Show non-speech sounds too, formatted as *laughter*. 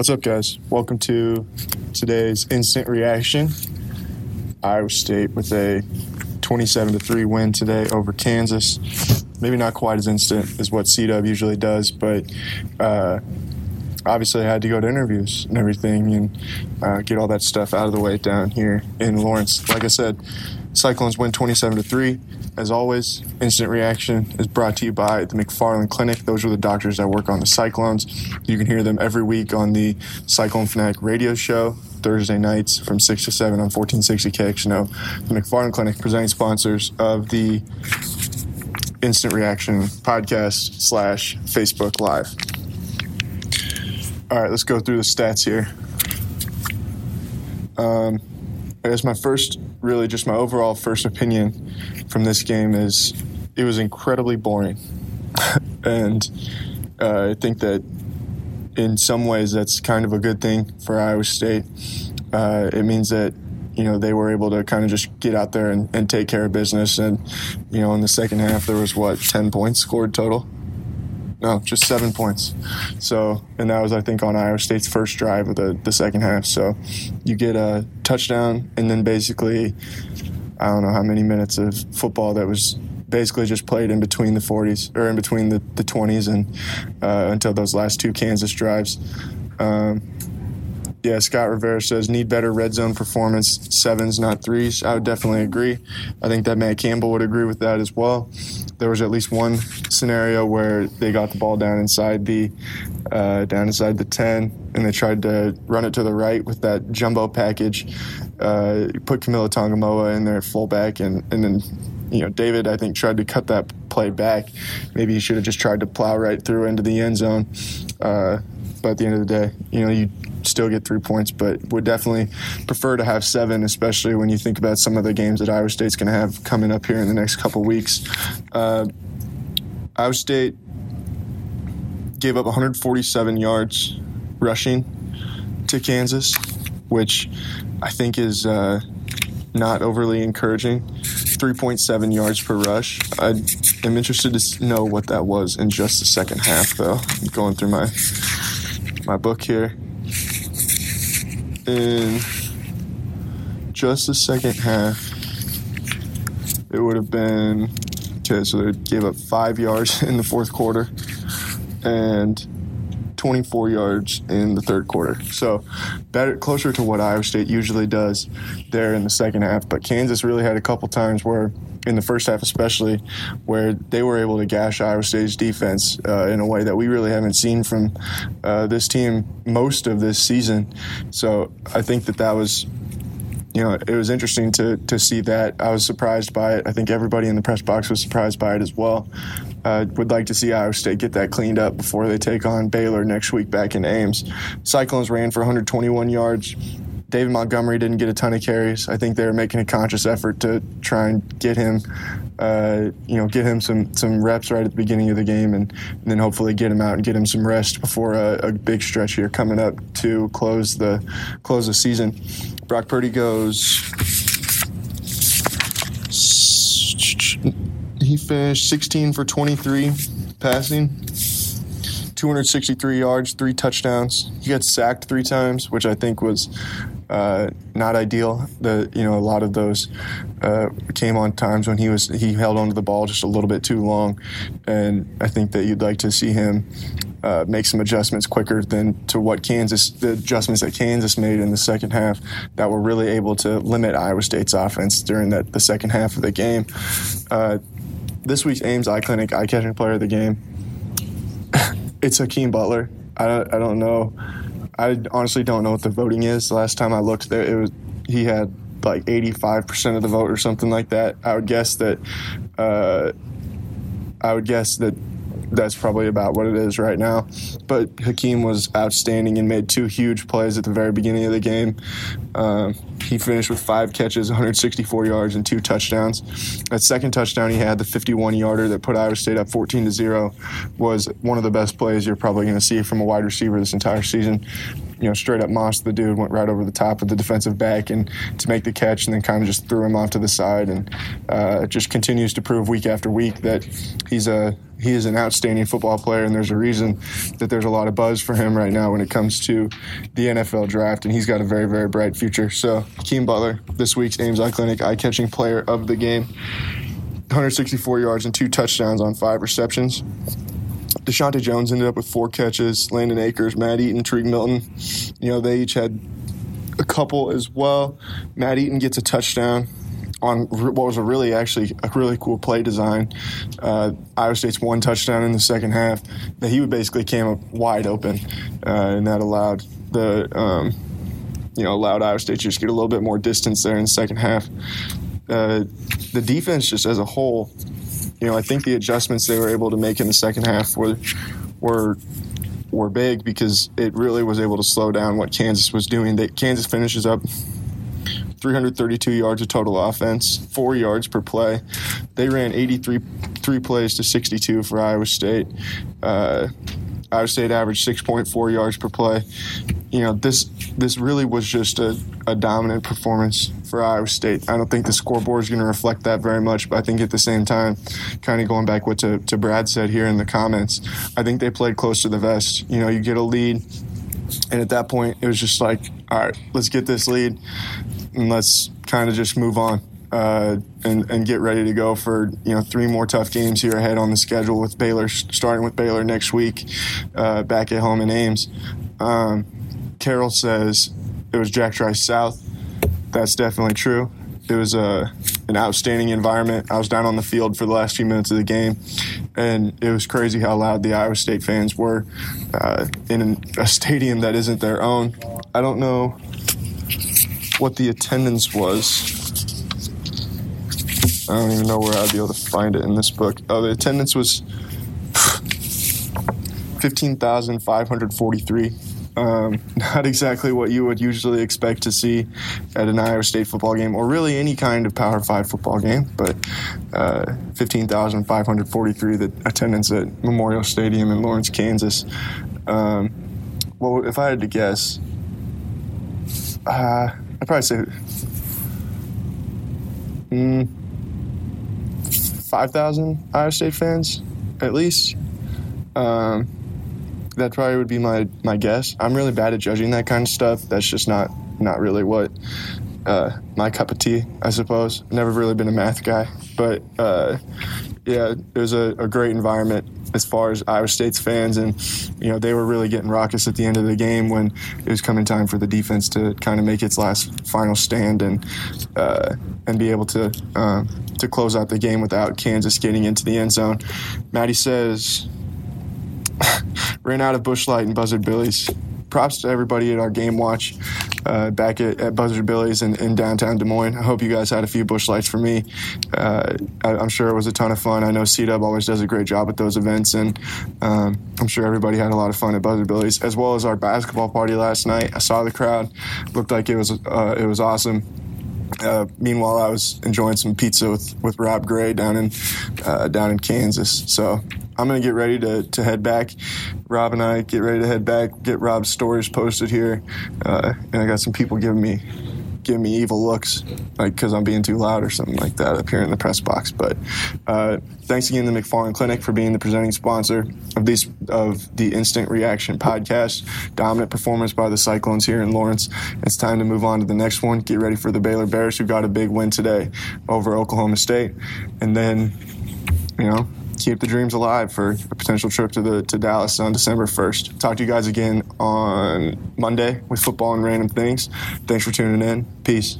What's up, guys? Welcome to today's instant reaction. Iowa State with a 27 to 3 win today over Kansas. Maybe not quite as instant as what C Dub usually does, but uh, obviously I had to go to interviews and everything and uh, get all that stuff out of the way down here in Lawrence. Like I said, Cyclones win 27 to 3. As always, instant reaction is brought to you by the McFarland Clinic. Those are the doctors that work on the Cyclones. You can hear them every week on the Cyclone Fanatic radio show, Thursday nights from 6 to 7 on 1460 KXNO. The McFarland Clinic, presenting sponsors of the Instant Reaction podcast slash Facebook Live. All right, let's go through the stats here. Um, I guess my first, really just my overall first opinion from this game is it was incredibly boring. *laughs* and uh, I think that in some ways that's kind of a good thing for Iowa State. Uh, it means that you know they were able to kind of just get out there and, and, take care of business. And you know in the second half there was what ten points scored total. No, just seven points. So, and that was, I think, on Iowa State's first drive of the, the second half. So, you get a touchdown, and then basically, I don't know how many minutes of football that was basically just played in between the 40s or in between the, the 20s and uh, until those last two Kansas drives. Um, yeah, Scott Rivera says need better red zone performance, sevens, not threes. I would definitely agree. I think that Matt Campbell would agree with that as well. There was at least one scenario where they got the ball down inside the uh, down inside the ten, and they tried to run it to the right with that jumbo package. Uh, put Kamilo Tongamoa in there fullback, and and then you know David I think tried to cut that play back. Maybe he should have just tried to plow right through into the end zone. Uh, but at the end of the day, you know you still get three points, but would definitely prefer to have seven, especially when you think about some of the games that Iowa State's going to have coming up here in the next couple weeks. Uh, Iowa State gave up 147 yards rushing to Kansas, which I think is uh, not overly encouraging. 3.7 yards per rush. I am interested to know what that was in just the second half, though. I'm going through my my book here in just the second half, it would have been okay. So they gave up five yards *laughs* in the fourth quarter and 24 yards in the third quarter. So better, closer to what Iowa State usually does there in the second half. But Kansas really had a couple times where, in the first half especially, where they were able to gash Iowa State's defense uh, in a way that we really haven't seen from uh, this team most of this season. So I think that that was you know, it was interesting to to see that. I was surprised by it. I think everybody in the press box was surprised by it as well. Uh, would like to see Iowa State get that cleaned up before they take on Baylor next week back in Ames. Cyclones ran for 121 yards. David Montgomery didn't get a ton of carries. I think they were making a conscious effort to try and get him, uh, you know, get him some some reps right at the beginning of the game, and, and then hopefully get him out and get him some rest before a, a, big stretch here coming up to close the close the season. Brock Purdy goes. He finished 16 for 23 passing, 263 yards, three touchdowns. He got sacked three times, which I think was uh, not ideal. The you know a lot of those uh, came on times when he was he held onto the ball just a little bit too long, and I think that you'd like to see him uh, make some adjustments quicker than to what Kansas, the adjustments that Kansas made in the second half that were really able to limit Iowa State's offense during that the second half of the game. Uh, this week's Ames Eye Clinic eye catching player of the game. *coughs* it's Hakeem Butler. I don't, I don't know. I honestly don't know what the voting is. Last time I looked there, it was he had like 85% of the vote or something like that. I would guess that uh, I would guess that that's probably about what it is right now. But Hakeem was outstanding and made two huge plays at the very beginning of the game. Uh, he finished with five catches, 164 yards, and two touchdowns. That second touchdown he had, the 51 yarder that put Iowa State up 14 to 0, was one of the best plays you're probably going to see from a wide receiver this entire season. You know, straight up mossed the dude, went right over the top of the defensive back and to make the catch, and then kind of just threw him off to the side, and uh, just continues to prove week after week that he's a he is an outstanding football player, and there's a reason that there's a lot of buzz for him right now when it comes to the NFL draft, and he's got a very, very bright future. So, Keem Butler, this week's Ames Eye Clinic eye catching player of the game. 164 yards and two touchdowns on five receptions. Deshaunte Jones ended up with four catches. Landen Akers, Matt Eaton, Tarique Milton, you know, they each had a couple as well. Matt Eaton gets a touchdown on what was a really actually a really cool play design. Uh, Iowa State's one touchdown in the second half that he would basically came up wide open, uh, and that allowed the um, you know allowed Iowa State to just get a little bit more distance there in the second half. Uh, the defense just as a whole, you know, I think the adjustments they were able to make in the second half were were were big because it really was able to slow down what Kansas was doing. That Kansas finishes up 332 yards of total offense, four yards per play. They ran 83 three plays to 62 for Iowa State. Uh, Iowa State averaged 6.4 yards per play. You know, this this really was just a, a dominant performance for Iowa State. I don't think the scoreboard is going to reflect that very much, but I think at the same time, kind of going back what to, to Brad said here in the comments, I think they played close to the vest. You know, you get a lead, and at that point, it was just like, all right, let's get this lead and let's kind of just move on. Uh, and, and get ready to go for you know three more tough games here ahead on the schedule with Baylor starting with Baylor next week uh, back at home in Ames. Um, Carroll says it was Jack Trice South. That's definitely true. It was a an outstanding environment. I was down on the field for the last few minutes of the game, and it was crazy how loud the Iowa State fans were uh, in a stadium that isn't their own. I don't know what the attendance was. I don't even know where I'd be able to find it in this book. Oh, the attendance was *sighs* 15,543. Um, *laughs* not exactly what you would usually expect to see at an Iowa State football game, or really any kind of Power Five football game. But uh, 15,543, the attendance at Memorial Stadium in Lawrence, Kansas. Um, well, if I had to guess, uh, I'd probably say mm, 5,000 Iowa State fans, at least. Um, that probably would be my, my guess. I'm really bad at judging that kind of stuff. That's just not, not really what uh, my cup of tea, I suppose. Never really been a math guy. But uh, yeah, it was a, a great environment as far as Iowa State's fans, and you know they were really getting raucous at the end of the game when it was coming time for the defense to kind of make its last final stand and uh, and be able to uh, to close out the game without Kansas getting into the end zone. Maddie says ran out of Busch Light and Buzzard Billy's props to everybody at our game watch uh, back at, at Buzzard Billy's in, in, downtown Des Moines. I hope you guys had a few Busch Lights for me. Uh, I, am sure it was a ton of fun. I know C Dub always does a great job at those events, and um, I'm sure everybody had a lot of fun at Buzzard Billy's, as well as our basketball party last night. I saw the crowd; looked like it was uh, it was awesome. Uh, meanwhile, I was enjoying some pizza with, with Rob Gray down in uh, down in Kansas. So I'm to get ready to, to head back. Rob and I get ready to head back, get Rob's stories posted here. Uh, and I got some people giving me giving me evil looks, like because I'm being too loud or something like that up here in the press box. But uh, thanks again to McFarland Clinic for being the presenting sponsor of these of the Instant Reaction podcast. Dominant performance by the Cyclones here in Lawrence. It's time to move on to the next one. Get ready for the Baylor Bears, who got a big win today over Oklahoma State, and then you know keep the dreams alive for a potential trip to the to Dallas on December 1st. Talk to you guys again on Monday with football and random things. Thanks for tuning in. Peace.